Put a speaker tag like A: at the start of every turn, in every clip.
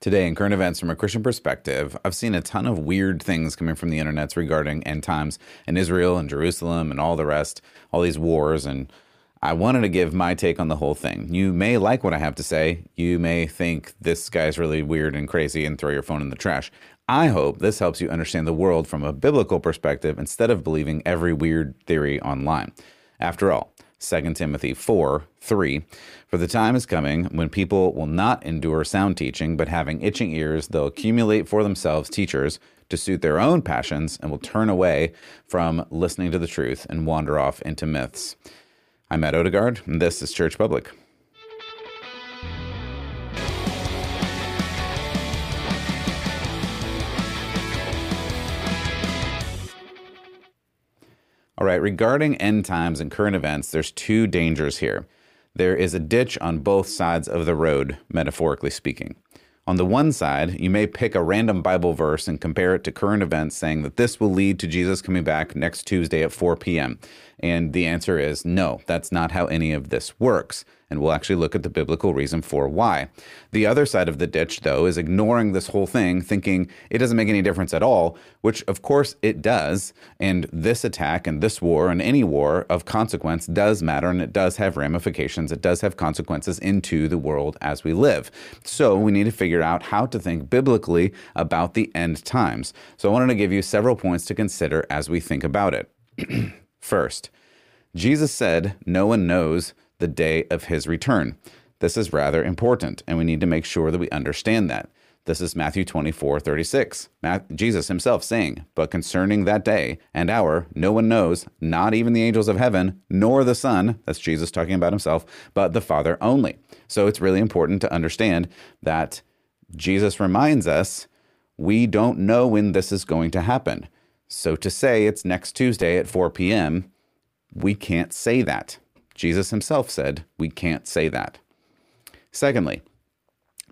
A: Today, in current events from a Christian perspective, I've seen a ton of weird things coming from the internets regarding end times and Israel and Jerusalem and all the rest, all these wars. And I wanted to give my take on the whole thing. You may like what I have to say. You may think this guy's really weird and crazy and throw your phone in the trash. I hope this helps you understand the world from a biblical perspective instead of believing every weird theory online. After all, 2 Timothy 4 3. For the time is coming when people will not endure sound teaching, but having itching ears, they'll accumulate for themselves teachers to suit their own passions and will turn away from listening to the truth and wander off into myths. I'm Matt Odegaard, and this is Church Public. All right, regarding end times and current events, there's two dangers here. There is a ditch on both sides of the road, metaphorically speaking. On the one side, you may pick a random Bible verse and compare it to current events, saying that this will lead to Jesus coming back next Tuesday at 4 p.m. And the answer is no, that's not how any of this works and we'll actually look at the biblical reason for why. The other side of the ditch, though, is ignoring this whole thing, thinking it doesn't make any difference at all, which of course it does. And this attack and this war and any war of consequence does matter and it does have ramifications. It does have consequences into the world as we live. So we need to figure out how to think biblically about the end times. So I wanted to give you several points to consider as we think about it. First, Jesus said, No one knows the day of his return. This is rather important, and we need to make sure that we understand that. This is Matthew 24, 36. Jesus himself saying, But concerning that day and hour, no one knows, not even the angels of heaven, nor the Son, that's Jesus talking about himself, but the Father only. So it's really important to understand that Jesus reminds us we don't know when this is going to happen. So to say it's next Tuesday at 4 p.m., we can't say that. Jesus himself said, We can't say that. Secondly,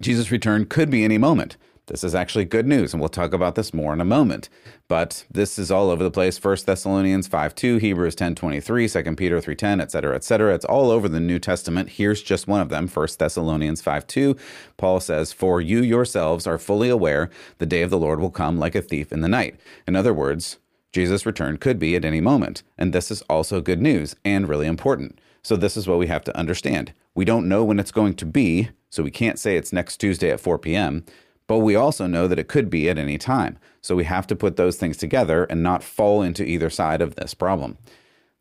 A: Jesus' return could be any moment. This is actually good news, and we'll talk about this more in a moment. But this is all over the place. 1 Thessalonians 5 2, Hebrews 10 23, 2 Peter 3 10, etc., etc. It's all over the New Testament. Here's just one of them 1 Thessalonians 5 2. Paul says, For you yourselves are fully aware the day of the Lord will come like a thief in the night. In other words, Jesus' return could be at any moment. And this is also good news and really important. So this is what we have to understand. We don't know when it's going to be, so we can't say it's next Tuesday at 4 p.m., but we also know that it could be at any time. So we have to put those things together and not fall into either side of this problem.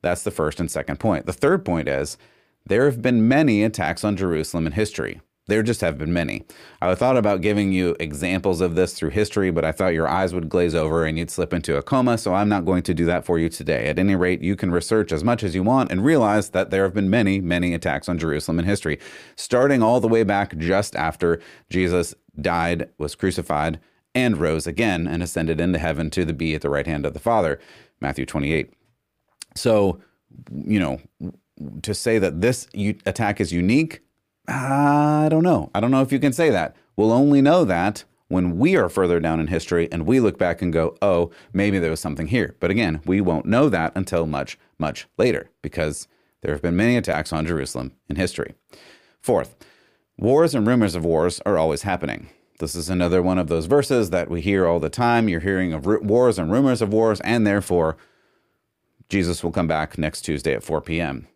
A: That's the first and second point. The third point is there have been many attacks on Jerusalem in history. There just have been many. I thought about giving you examples of this through history, but I thought your eyes would glaze over and you'd slip into a coma, so I'm not going to do that for you today. At any rate, you can research as much as you want and realize that there have been many, many attacks on Jerusalem in history, starting all the way back just after Jesus died, was crucified, and rose again and ascended into heaven to the be at the right hand of the Father. Matthew 28. So, you know, to say that this attack is unique I don't know. I don't know if you can say that. We'll only know that when we are further down in history and we look back and go, oh, maybe there was something here. But again, we won't know that until much, much later because there have been many attacks on Jerusalem in history. Fourth, wars and rumors of wars are always happening. This is another one of those verses that we hear all the time. You're hearing of wars and rumors of wars, and therefore, Jesus will come back next Tuesday at 4 p.m.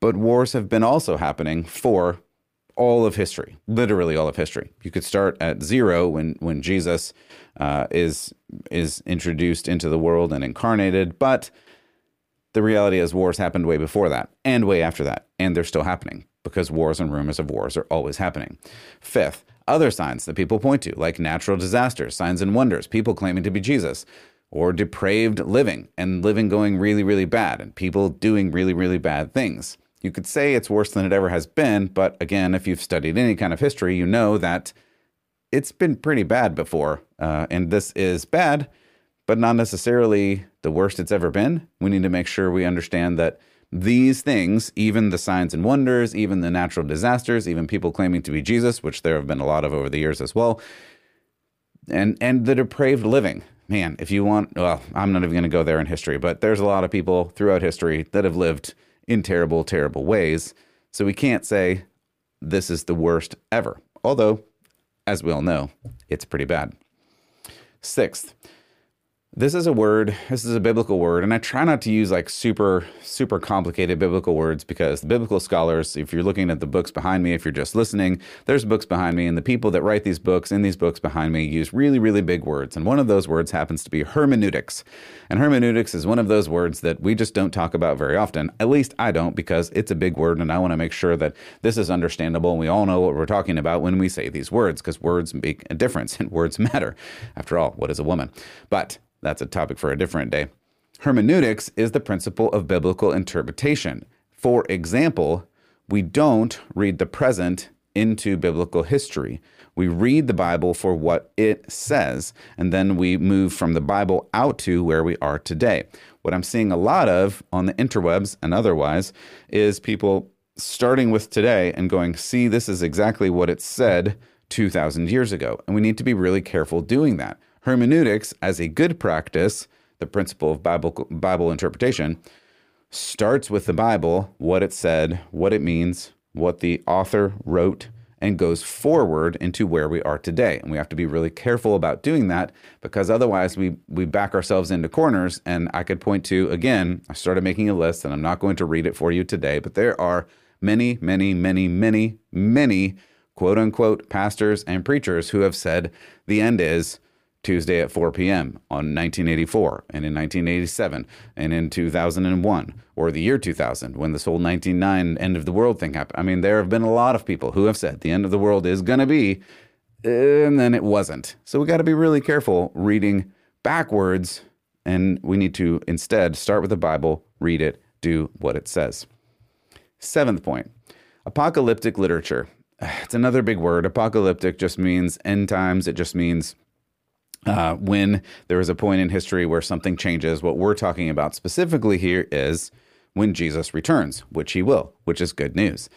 A: But wars have been also happening for all of history, literally all of history. You could start at zero when when Jesus uh, is is introduced into the world and incarnated, but the reality is wars happened way before that and way after that, and they're still happening because wars and rumors of wars are always happening. Fifth, other signs that people point to, like natural disasters, signs and wonders, people claiming to be Jesus, or depraved living and living going really, really bad, and people doing really, really bad things. You could say it's worse than it ever has been, but again, if you've studied any kind of history, you know that it's been pretty bad before. Uh, and this is bad, but not necessarily the worst it's ever been. We need to make sure we understand that these things, even the signs and wonders, even the natural disasters, even people claiming to be Jesus, which there have been a lot of over the years as well, and and the depraved living. Man, if you want, well, I'm not even going to go there in history, but there's a lot of people throughout history that have lived in terrible, terrible ways. So we can't say this is the worst ever. Although as we all know, it's pretty bad. Sixth, this is a word, this is a biblical word, and I try not to use like super, super complicated biblical words because the biblical scholars, if you're looking at the books behind me, if you're just listening, there's books behind me, and the people that write these books in these books behind me use really, really big words. And one of those words happens to be hermeneutics. And hermeneutics is one of those words that we just don't talk about very often. At least I don't because it's a big word, and I want to make sure that this is understandable and we all know what we're talking about when we say these words because words make a difference and words matter. After all, what is a woman? But that's a topic for a different day. Hermeneutics is the principle of biblical interpretation. For example, we don't read the present into biblical history. We read the Bible for what it says, and then we move from the Bible out to where we are today. What I'm seeing a lot of on the interwebs and otherwise is people starting with today and going, see, this is exactly what it said 2,000 years ago. And we need to be really careful doing that hermeneutics as a good practice, the principle of Bible, Bible interpretation, starts with the Bible, what it said, what it means, what the author wrote, and goes forward into where we are today. And we have to be really careful about doing that because otherwise we, we back ourselves into corners. And I could point to, again, I started making a list and I'm not going to read it for you today, but there are many, many, many, many, many quote unquote pastors and preachers who have said the end is Tuesday at 4 p.m. on 1984 and in 1987 and in 2001 or the year 2000 when this whole 1999 end of the world thing happened. I mean, there have been a lot of people who have said the end of the world is going to be, and then it wasn't. So we got to be really careful reading backwards, and we need to instead start with the Bible, read it, do what it says. Seventh point apocalyptic literature. It's another big word. Apocalyptic just means end times, it just means uh, when there is a point in history where something changes. What we're talking about specifically here is when Jesus returns, which he will, which is good news.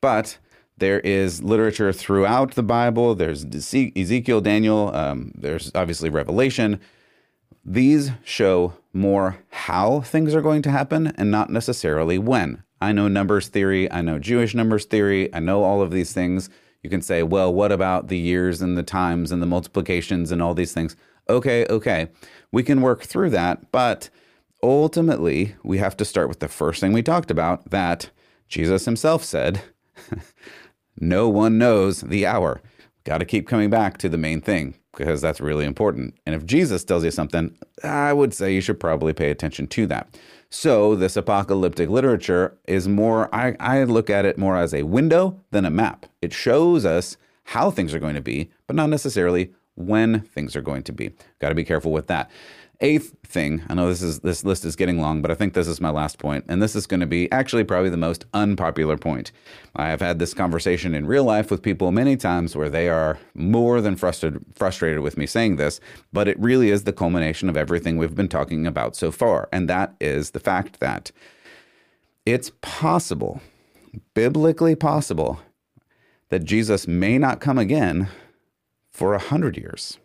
A: But there is literature throughout the Bible. There's Ezekiel, Daniel, um, there's obviously Revelation. These show more how things are going to happen and not necessarily when. I know numbers theory, I know Jewish numbers theory, I know all of these things. You can say, well, what about the years and the times and the multiplications and all these things? Okay, okay. We can work through that, but ultimately, we have to start with the first thing we talked about that Jesus himself said, no one knows the hour. Got to keep coming back to the main thing because that's really important. And if Jesus tells you something, I would say you should probably pay attention to that. So, this apocalyptic literature is more, I, I look at it more as a window than a map. It shows us how things are going to be, but not necessarily when things are going to be. Got to be careful with that. Eighth thing, I know this is this list is getting long, but I think this is my last point, and this is going to be actually probably the most unpopular point. I have had this conversation in real life with people many times where they are more than frustrated frustrated with me saying this, but it really is the culmination of everything we've been talking about so far, and that is the fact that it's possible, biblically possible, that Jesus may not come again for a hundred years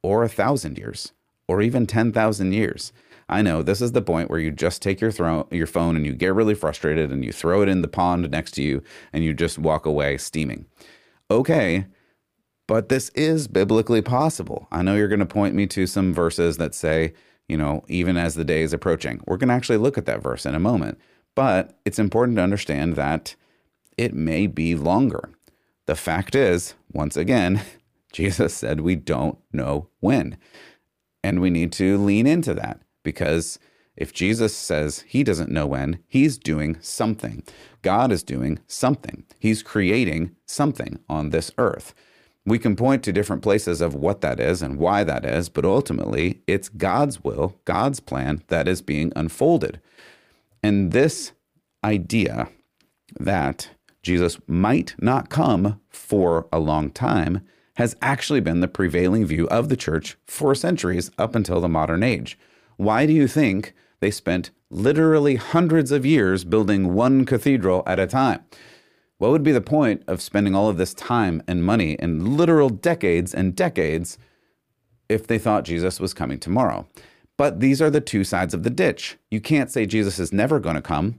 A: or a thousand years or even 10,000 years. I know this is the point where you just take your your phone and you get really frustrated and you throw it in the pond next to you and you just walk away steaming. Okay, but this is biblically possible. I know you're going to point me to some verses that say, you know, even as the day is approaching. We're going to actually look at that verse in a moment. But it's important to understand that it may be longer. The fact is, once again, Jesus said we don't know when. And we need to lean into that because if Jesus says he doesn't know when, he's doing something. God is doing something. He's creating something on this earth. We can point to different places of what that is and why that is, but ultimately it's God's will, God's plan that is being unfolded. And this idea that Jesus might not come for a long time has actually been the prevailing view of the church for centuries up until the modern age. Why do you think they spent literally hundreds of years building one cathedral at a time? What would be the point of spending all of this time and money in literal decades and decades if they thought Jesus was coming tomorrow? But these are the two sides of the ditch. You can't say Jesus is never going to come,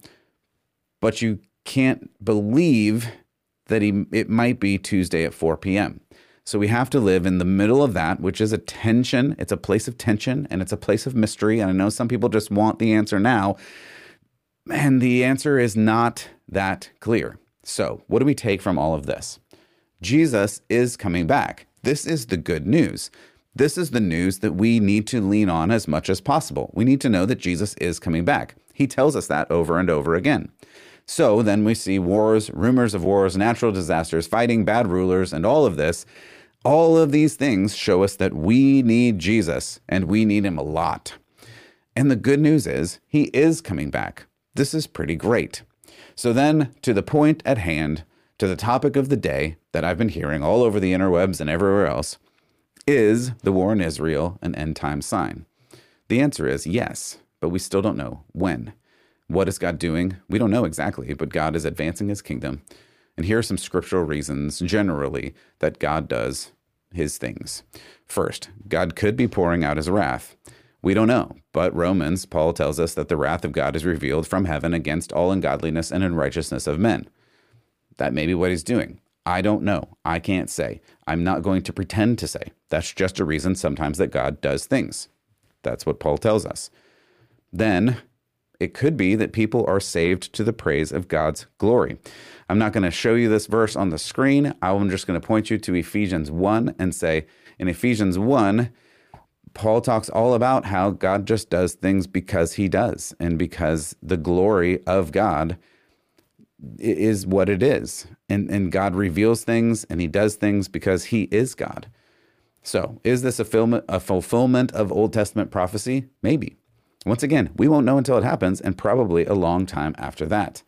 A: but you can't believe that he it might be Tuesday at 4 p.m. So we have to live in the middle of that, which is a tension. It's a place of tension and it's a place of mystery. And I know some people just want the answer now. And the answer is not that clear. So, what do we take from all of this? Jesus is coming back. This is the good news. This is the news that we need to lean on as much as possible. We need to know that Jesus is coming back. He tells us that over and over again. So then we see wars, rumors of wars, natural disasters, fighting bad rulers, and all of this. All of these things show us that we need Jesus and we need him a lot. And the good news is, he is coming back. This is pretty great. So then, to the point at hand, to the topic of the day that I've been hearing all over the interwebs and everywhere else is the war in Israel an end time sign? The answer is yes, but we still don't know when. What is God doing? We don't know exactly, but God is advancing his kingdom. And here are some scriptural reasons generally that God does his things. First, God could be pouring out his wrath. We don't know, but Romans, Paul tells us that the wrath of God is revealed from heaven against all ungodliness and unrighteousness of men. That may be what he's doing. I don't know. I can't say. I'm not going to pretend to say. That's just a reason sometimes that God does things. That's what Paul tells us. Then it could be that people are saved to the praise of God's glory. I'm not going to show you this verse on the screen. I'm just going to point you to Ephesians 1 and say, in Ephesians 1, Paul talks all about how God just does things because he does and because the glory of God is what it is. And, and God reveals things and he does things because he is God. So, is this a, a fulfillment of Old Testament prophecy? Maybe. Once again, we won't know until it happens and probably a long time after that.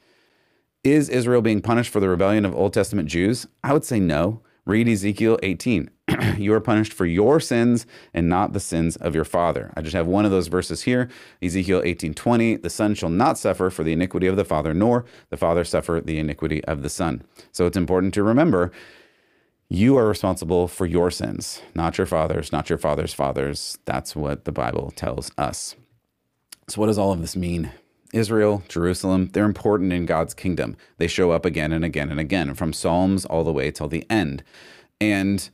A: Is Israel being punished for the rebellion of Old Testament Jews? I would say no. Read Ezekiel 18. you are punished for your sins and not the sins of your father. I just have one of those verses here. Ezekiel 18:20, the son shall not suffer for the iniquity of the father, nor the father suffer the iniquity of the son. So it's important to remember you are responsible for your sins, not your father's, not your father's father's. That's what the Bible tells us. So what does all of this mean? Israel, Jerusalem, they're important in God's kingdom. They show up again and again and again, from Psalms all the way till the end. And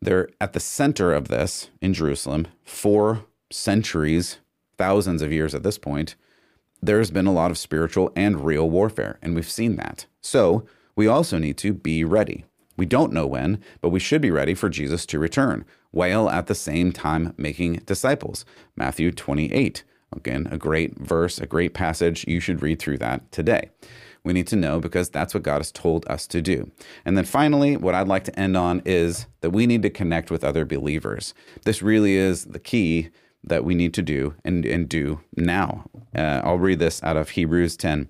A: they're at the center of this in Jerusalem for centuries, thousands of years at this point. There's been a lot of spiritual and real warfare, and we've seen that. So we also need to be ready. We don't know when, but we should be ready for Jesus to return, while at the same time making disciples. Matthew 28. Again, a great verse, a great passage. You should read through that today. We need to know because that's what God has told us to do. And then finally, what I'd like to end on is that we need to connect with other believers. This really is the key that we need to do and, and do now. Uh, I'll read this out of Hebrews 10.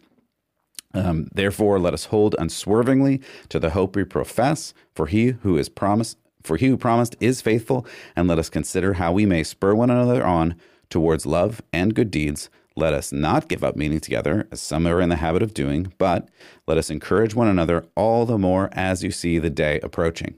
A: Um, Therefore, let us hold unswervingly to the hope we profess, for he who is promised, for he who promised is faithful, and let us consider how we may spur one another on towards love and good deeds. Let us not give up meeting together, as some are in the habit of doing, but let us encourage one another all the more as you see the day approaching.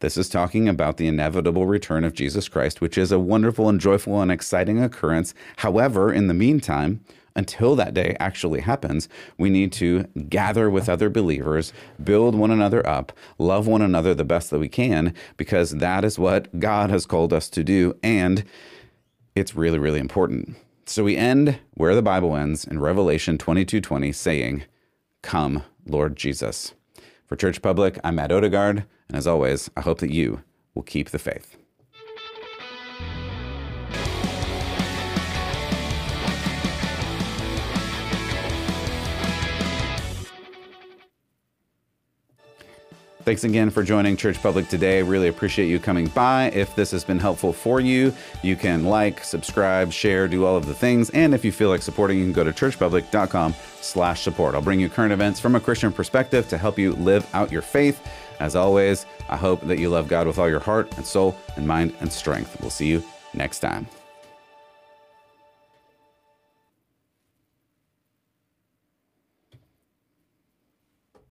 A: This is talking about the inevitable return of Jesus Christ, which is a wonderful and joyful and exciting occurrence. However, in the meantime, until that day actually happens, we need to gather with other believers, build one another up, love one another the best that we can, because that is what God has called us to do. And it's really, really important. So we end where the Bible ends in Revelation 22:20 saying, "Come, Lord Jesus." For Church Public, I'm Matt Odegaard, and as always, I hope that you will keep the faith. Thanks again for joining Church Public today. Really appreciate you coming by. If this has been helpful for you, you can like, subscribe, share, do all of the things. And if you feel like supporting, you can go to churchpublic.com slash support. I'll bring you current events from a Christian perspective to help you live out your faith. As always, I hope that you love God with all your heart and soul and mind and strength. We'll see you next time.